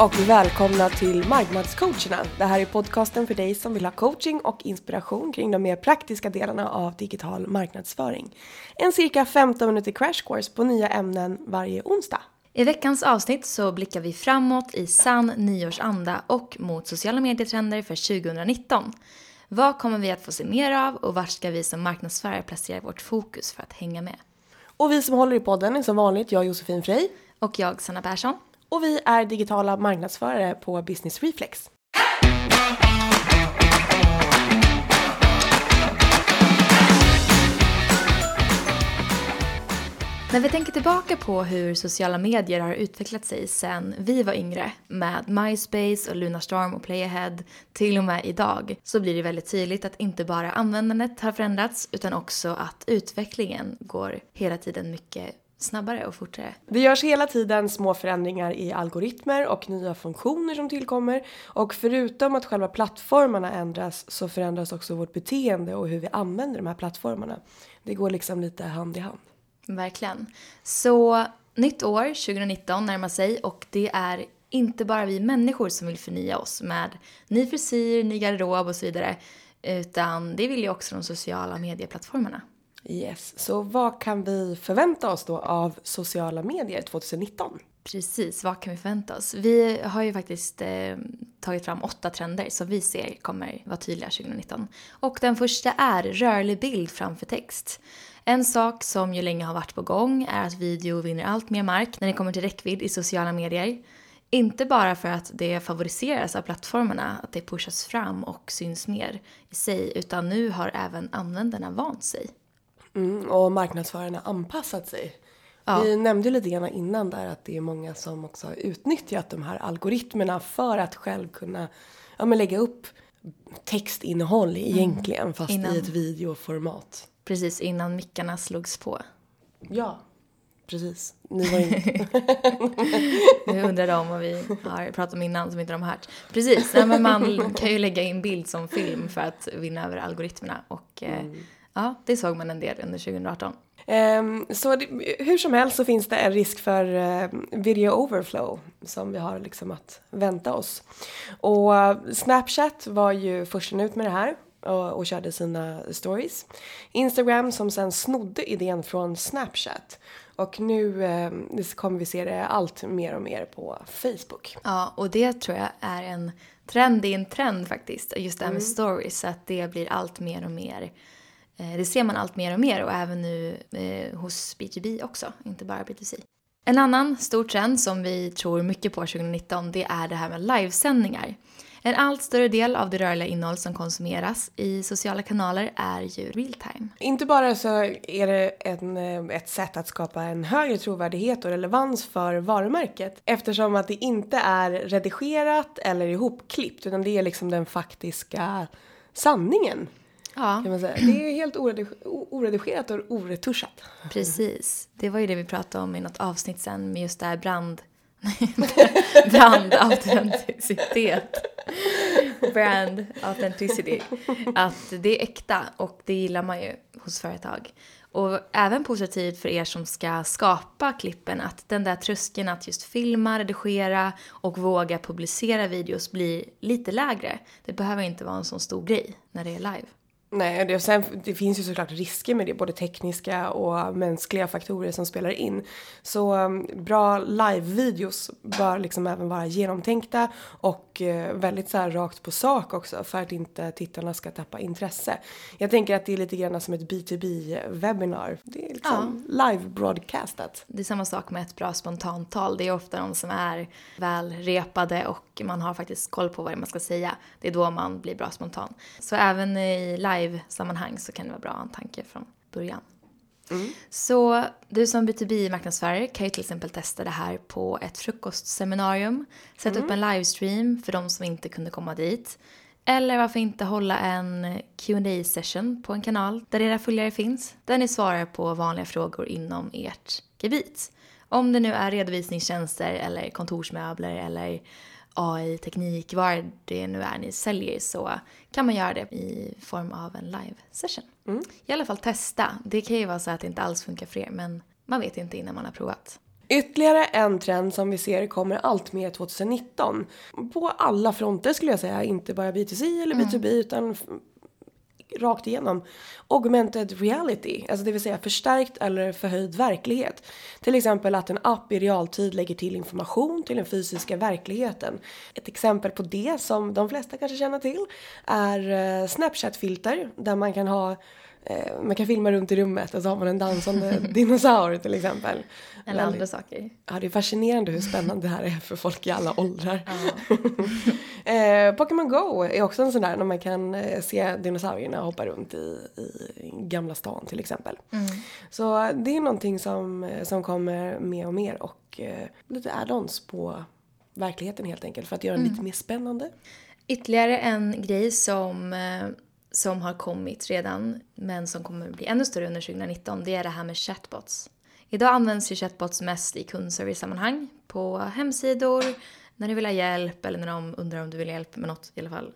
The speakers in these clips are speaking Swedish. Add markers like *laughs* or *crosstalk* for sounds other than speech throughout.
och välkomna till Marknadscoacherna. Det här är podcasten för dig som vill ha coaching och inspiration kring de mer praktiska delarna av digital marknadsföring. En cirka 15 minuter crash course på nya ämnen varje onsdag. I veckans avsnitt så blickar vi framåt i sann nyårsanda och mot sociala medietrender för 2019. Vad kommer vi att få se mer av och vart ska vi som marknadsförare placera vårt fokus för att hänga med? Och vi som håller i podden är som vanligt jag Josefin Frey. Och jag Sanna Persson. Och vi är digitala marknadsförare på Business Reflex. När vi tänker tillbaka på hur sociala medier har utvecklat sig sen vi var yngre med MySpace och Lunarstorm och Playahead till och med idag så blir det väldigt tydligt att inte bara användandet har förändrats utan också att utvecklingen går hela tiden mycket snabbare och fortare. Det görs hela tiden små förändringar i algoritmer och nya funktioner som tillkommer och förutom att själva plattformarna ändras så förändras också vårt beteende och hur vi använder de här plattformarna. Det går liksom lite hand i hand. Verkligen. Så nytt år 2019 närmar sig och det är inte bara vi människor som vill förnya oss med ny frisyr, ny garderob och så vidare. Utan det vill ju också de sociala medieplattformarna. Yes, så vad kan vi förvänta oss då av sociala medier 2019? Precis, vad kan vi förvänta oss? Vi har ju faktiskt eh, tagit fram åtta trender som vi ser kommer vara tydliga 2019. Och den första är rörlig bild framför text. En sak som ju länge har varit på gång är att video vinner allt mer mark när det kommer till räckvidd i sociala medier. Inte bara för att det favoriseras av plattformarna, att det pushas fram och syns mer i sig, utan nu har även användarna vant sig. Mm, och marknadsförarna anpassat sig. Ja. Vi nämnde lite grann innan där att det är många som också har utnyttjat de här algoritmerna för att själv kunna ja, men lägga upp textinnehåll mm. egentligen mm. fast innan, i ett videoformat. Precis innan mickarna slogs på. Ja, precis. Ni var inte... *laughs* nu undrar de vad vi har pratat om innan som inte de har hört. Precis, ja, men man kan ju lägga in bild som film för att vinna över algoritmerna och eh, mm. Ja, det såg man en del under 2018. Um, så det, hur som helst så finns det en risk för uh, video overflow som vi har liksom att vänta oss. Och uh, Snapchat var ju först ut med det här och, och körde sina stories. Instagram som sen snodde idén från Snapchat. Och nu eh, kommer vi se det allt mer och mer på Facebook. Ja, och det tror jag är en trend i en trend faktiskt. Just det här med mm. stories, att det blir allt mer och mer. Eh, det ser man allt mer och mer och även nu eh, hos B2B också, inte bara B2C. En annan stor trend som vi tror mycket på 2019 det är det här med livesändningar. En allt större del av det rörliga innehåll som konsumeras i sociala kanaler är ju real time. Inte bara så är det en, eh, ett sätt att skapa en högre trovärdighet och relevans för varumärket eftersom att det inte är redigerat eller ihopklippt utan det är liksom den faktiska sanningen. Ja. Kan man säga. Det är helt oredigerat och oretuschat. Precis. Det var ju det vi pratade om i något avsnitt sen med just det här brand *laughs* brandautenticitet. Brand authenticity. Att det är äkta och det gillar man ju hos företag. Och även positivt för er som ska skapa klippen att den där tröskeln att just filma, redigera och våga publicera videos blir lite lägre. Det behöver inte vara en sån stor grej när det är live. Nej, det, sen, det finns ju såklart risker med det, både tekniska och mänskliga faktorer som spelar in. Så um, bra live-videos bör liksom även vara genomtänkta och uh, väldigt så här rakt på sak också för att inte tittarna ska tappa intresse. Jag tänker att det är lite grann som ett B2B-webinar. Det är liksom ja. live-broadcastat. Det är samma sak med ett bra spontantal. Det är ofta de som är väl repade och man har faktiskt koll på vad man ska säga. Det är då man blir bra spontan. Så även i live live-sammanhang så kan det vara bra att ha en tanke från början. Mm. Så du som B2B-marknadsförare kan ju till exempel testa det här på ett frukostseminarium. Sätta mm. upp en livestream för de som inte kunde komma dit. Eller varför inte hålla en qa session på en kanal där era följare finns. Där ni svarar på vanliga frågor inom ert gebit. Om det nu är redovisningstjänster eller kontorsmöbler eller AI-teknik, vad det nu är ni säljer så kan man göra det i form av en live-session. Mm. I alla fall testa. Det kan ju vara så att det inte alls funkar för er men man vet inte innan man har provat. Ytterligare en trend som vi ser kommer allt mer 2019. På alla fronter skulle jag säga, inte bara B2C eller B2B utan f- rakt igenom. Augmented reality, alltså det vill säga förstärkt eller förhöjd verklighet. Till exempel att en app i realtid lägger till information till den fysiska verkligheten. Ett exempel på det som de flesta kanske känner till är eh, Snapchat-filter där man kan ha eh, man kan filma runt i rummet och så har man en dansande *laughs* dinosaur till exempel. Eller andra saker. Ja, det är fascinerande hur spännande det här är för folk i alla åldrar. *laughs* eh, Pokémon Go är också en sån där när man kan eh, se dinosaurierna hoppa runt i, i Gamla stan till exempel. Så det är någonting som, eh, som kommer mer och mer och eh, lite add-ons på verkligheten helt enkelt för att göra den lite mer spännande. Ytterligare en grej som, eh, som har kommit redan men som kommer bli ännu större under 2019 det är det här med chatbots. Idag används ju chatbots mest i kundservice-sammanhang på hemsidor, när du vill ha hjälp eller när de undrar om du vill ha hjälp med något i alla fall.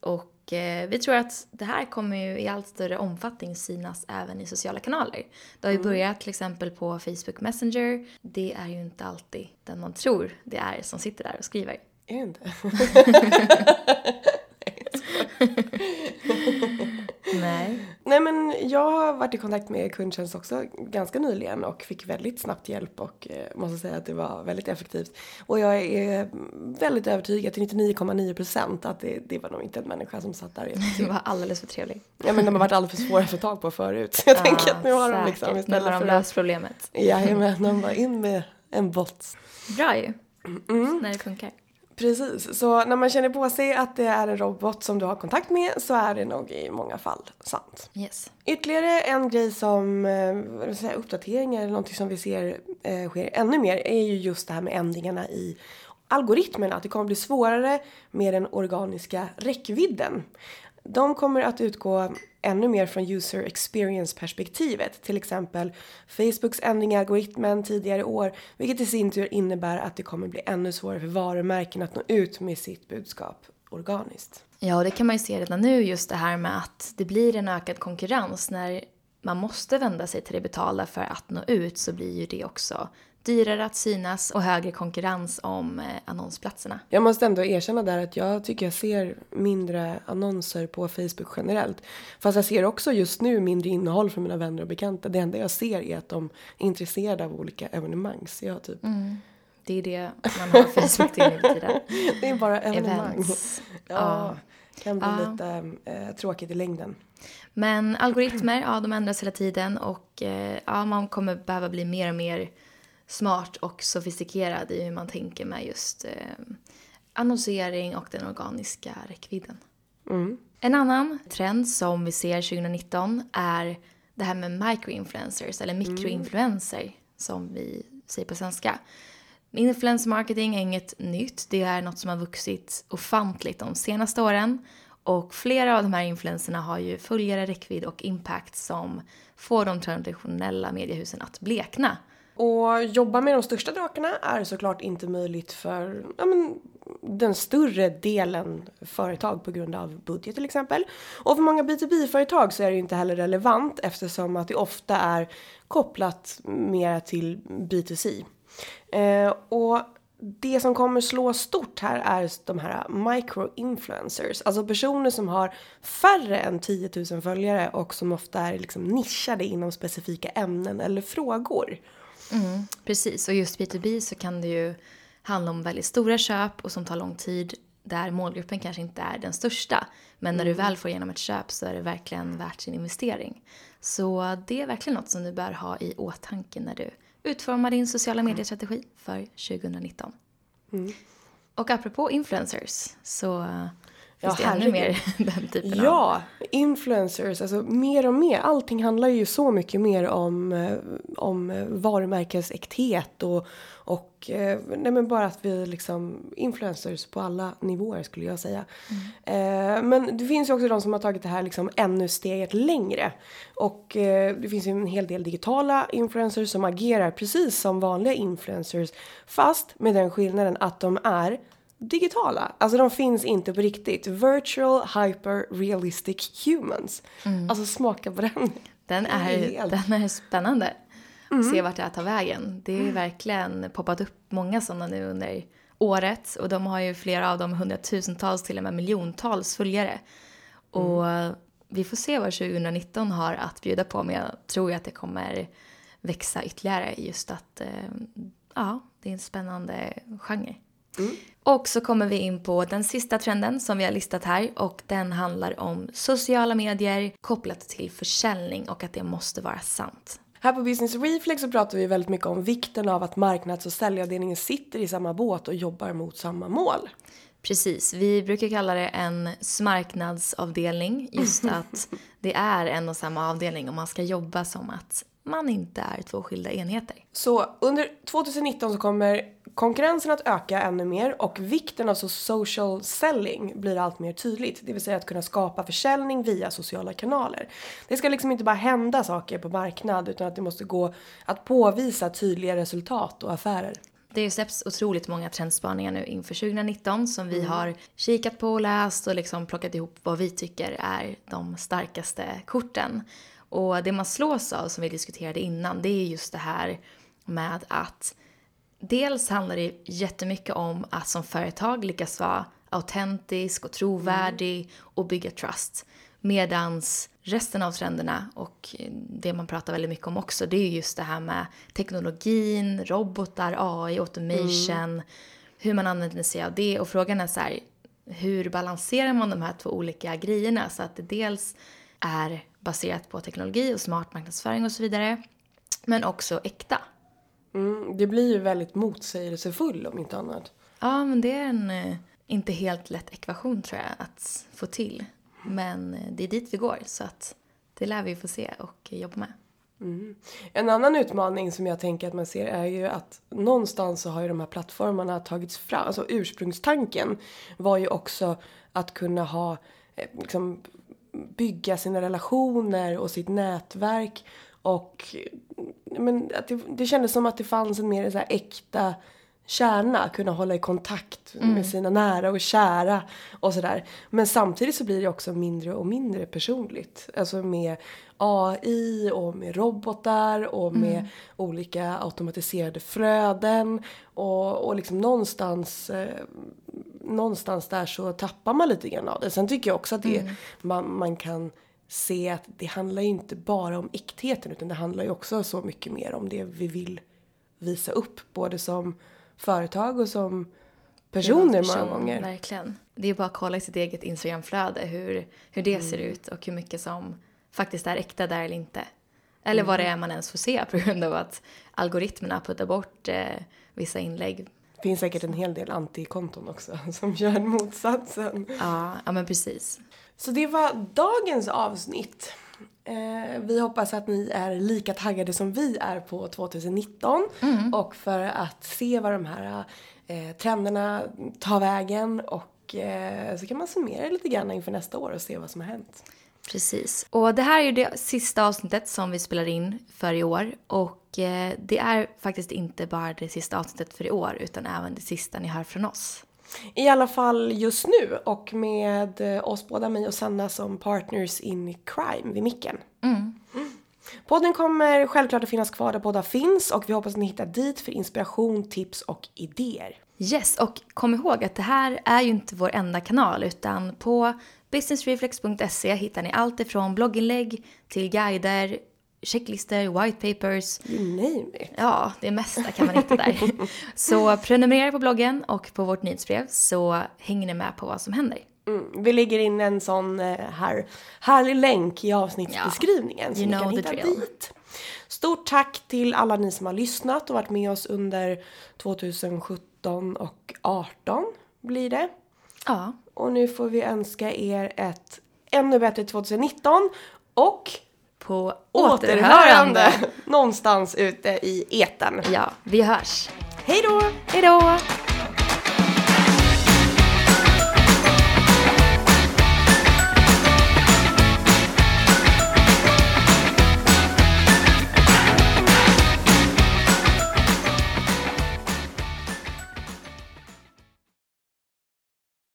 Och eh, vi tror att det här kommer ju i allt större omfattning synas även i sociala kanaler. Det har ju börjat till exempel på Facebook Messenger. Det är ju inte alltid den man tror det är som sitter där och skriver. Är det inte? *laughs* *laughs* Nej. Nej men jag har varit i kontakt med kundtjänst också ganska nyligen och fick väldigt snabbt hjälp och eh, måste säga att det var väldigt effektivt. Och jag är väldigt övertygad till 99,9% att det, det var nog inte en människa som satt där *laughs* till. var alldeles för trevlig. Ja men de har varit alldeles för svåra att få tag på förut. Så *laughs* jag tänker att nu har de säkert. liksom Nu istället har de för löst problemet. Jajamän, de var in med en bot. Bra ju. Mm. När det funkar. Precis, så när man känner på sig att det är en robot som du har kontakt med så är det nog i många fall sant. Yes. Ytterligare en grej som, eh, säga, uppdateringar eller någonting som vi ser eh, sker ännu mer är ju just det här med ändringarna i algoritmerna. Att det kommer bli svårare med den organiska räckvidden. De kommer att utgå ännu mer från user experience-perspektivet. Till exempel Facebooks ändring i algoritmen tidigare år, vilket i sin tur innebär att det kommer bli ännu svårare för varumärken att nå ut med sitt budskap organiskt. Ja, och det kan man ju se redan nu just det här med att det blir en ökad konkurrens när man måste vända sig till det betalda för att nå ut så blir ju det också dyrare att synas och högre konkurrens om eh, annonsplatserna. Jag måste ändå erkänna där att jag tycker jag ser mindre annonser på Facebook generellt. Fast jag ser också just nu mindre innehåll från mina vänner och bekanta. Det enda jag ser är att de är intresserade av olika evenemang. Så jag typ, Det är det man har Facebook till nu tiden. *laughs* det är bara evenemang. Events. *laughs* Ja, kan bli Ja. lite eh, tråkigt i längden. Men algoritmer, ja de ändras hela tiden och eh, ja, man kommer behöva bli mer och mer smart och sofistikerad i hur man tänker med just eh, annonsering och den organiska räckvidden. Mm. En annan trend som vi ser 2019 är det här med microinfluencers eller mikroinfluencer som vi säger på svenska. Influencer marketing är inget nytt. Det är något som har vuxit ofantligt de senaste åren. Och flera av de här influenserna har ju följare, räckvidd och impact som får de traditionella mediehusen att blekna. Och jobba med de största drakarna är såklart inte möjligt för ja, men, den större delen företag på grund av budget till exempel. Och för många B2B-företag så är det ju inte heller relevant eftersom att det ofta är kopplat mera till B2C. Eh, och det som kommer slå stort här är de här micro-influencers. Alltså personer som har färre än 10 000 följare och som ofta är liksom nischade inom specifika ämnen eller frågor. Precis, och just B2B så kan det ju handla om väldigt stora köp och som tar lång tid där målgruppen kanske inte är den största. Men när du väl får igenom ett köp så är det verkligen värt sin investering. Så det är verkligen något som du bör ha i åtanke när du utformar din sociala mediestrategi för 2019. Och apropå influencers så Ja, finns det ännu mer *laughs* den typen av... Ja, influencers, alltså mer och mer. Allting handlar ju så mycket mer om, eh, om eh, varumärkesäkthet och, och eh, nej men bara att vi liksom influencers på alla nivåer skulle jag säga. Eh, men det finns ju också de som har tagit det här liksom ännu steget längre. Och det finns ju en hel del digitala influencers som agerar precis som vanliga influencers fast med den skillnaden att de är digitala. Alltså de finns inte på riktigt. Virtual hyper realistic humans. Alltså smaka på den. Den är, Helt. den är spännande. se vart det här tar vägen. Det är ju verkligen poppat upp många sådana nu under året och de har ju flera av dem hundratusentals till och med miljontals följare. Och vi får se vad 2019 har att bjuda på men jag tror ju att det kommer växa ytterligare just att eh, ja, det är en spännande genre. Och så kommer vi in på den sista trenden som vi har listat här och den handlar om sociala medier kopplat till försäljning och att det måste vara sant. Här på Business Reflex så pratar vi väldigt mycket om vikten av att marknads och säljavdelningen sitter i samma båt och jobbar mot samma mål. Precis, vi brukar kalla det en smarknadsavdelning just att *laughs* det är en och samma avdelning och man ska jobba som att man inte är två skilda enheter. Så under 2019 så kommer konkurrensen att öka ännu mer och vikten av så social selling blir allt mer tydligt. Det vill säga att kunna skapa försäljning via sociala kanaler. Det ska liksom inte bara hända saker på marknad utan att det måste gå att påvisa tydliga resultat och affärer. Det släpps otroligt många trendspaningar nu inför 2019 som vi har kikat på och läst och liksom plockat ihop vad vi tycker är de starkaste korten. Och det man slås av som vi diskuterade innan det är just det här med att dels handlar det jättemycket om att som företag lyckas vara autentisk och trovärdig och bygga trust. Medans resten av trenderna och det man pratar väldigt mycket om också det är just det här med teknologin, robotar, AI, automation, hur man använder sig av det. Och frågan är så här, hur balanserar man de här två olika grejerna? Så att det dels är baserat på teknologi och smart marknadsföring och så vidare men också äkta. Mm, det blir ju väldigt motsägelsefull om inte annat. Ja, men det är en eh, inte helt lätt ekvation tror jag att få till. Men eh, det är dit vi går så att det lär vi få se och jobba med. En annan utmaning som jag tänker att man ser är ju att någonstans så har ju de här plattformarna tagits fram. Alltså ursprungstanken var ju också att kunna ha, eh, liksom bygga sina relationer och sitt nätverk. Och men att det, det kändes som att det fanns en mer så här äkta kärna, kunna hålla i kontakt med sina nära och kära och sådär. Men samtidigt så blir det också mindre och mindre personligt. Alltså med AI och med robotar och med olika automatiserade flöden. Och, och liksom någonstans, eh, någonstans där så tappar man lite grann av det. Sen tycker jag också att det, man, man kan se att det handlar ju inte bara om äktheten utan det handlar ju också så mycket mer om det vi vill visa upp. Både som företag och som personer många Person, gånger. Verkligen. Det är bara att kolla i sitt eget Instagramflöde hur, hur det ser ut och hur mycket som faktiskt är äkta där eller inte. Eller vad det är man ens får se på grund av att algoritmerna puttar bort eh, vissa inlägg. Det finns säkert en hel del antikonton också *laughs* som gör motsatsen. Ja, ja men precis. Så det var dagens avsnitt. Eh, vi hoppas att ni är lika taggade som vi är på 2019 och för att se vad de här eh, trenderna tar vägen och eh, så kan man summera lite grann inför nästa år och se vad som har hänt. Precis. Och det här är ju det sista avsnittet som vi spelar in för i år. Och det är faktiskt inte bara det sista avsnittet för i år utan även det sista ni hör från oss. I alla fall just nu och med eh, oss båda, mig och Sanna som partners in crime vid micken. Mm. Podden kommer självklart att finnas kvar där poddar finns och vi hoppas att ni hittar dit för inspiration, tips och idéer. Yes, och kom ihåg att det här är ju inte vår enda kanal utan på businessreflex.se hittar ni allt ifrån blogginlägg till guider, checklistor, white papers. You name it. Ja, det mesta kan man hitta där. *laughs* Så prenumerera på bloggen och på vårt nyhetsbrev så hänger ni med på vad som händer. Mm. Vi lägger in en sån eh, här härlig länk i avsnittsbeskrivningen så You ni kan hitta drill. dit. Stort tack till alla ni som har lyssnat och varit med oss under 2017 och 2018 blir det. Ja, Och nu får vi önska er ett ännu bättre 2019 och på återhörande återhörande. någonstans ute i etern. Ja, vi hörs. Hej då! Hej då!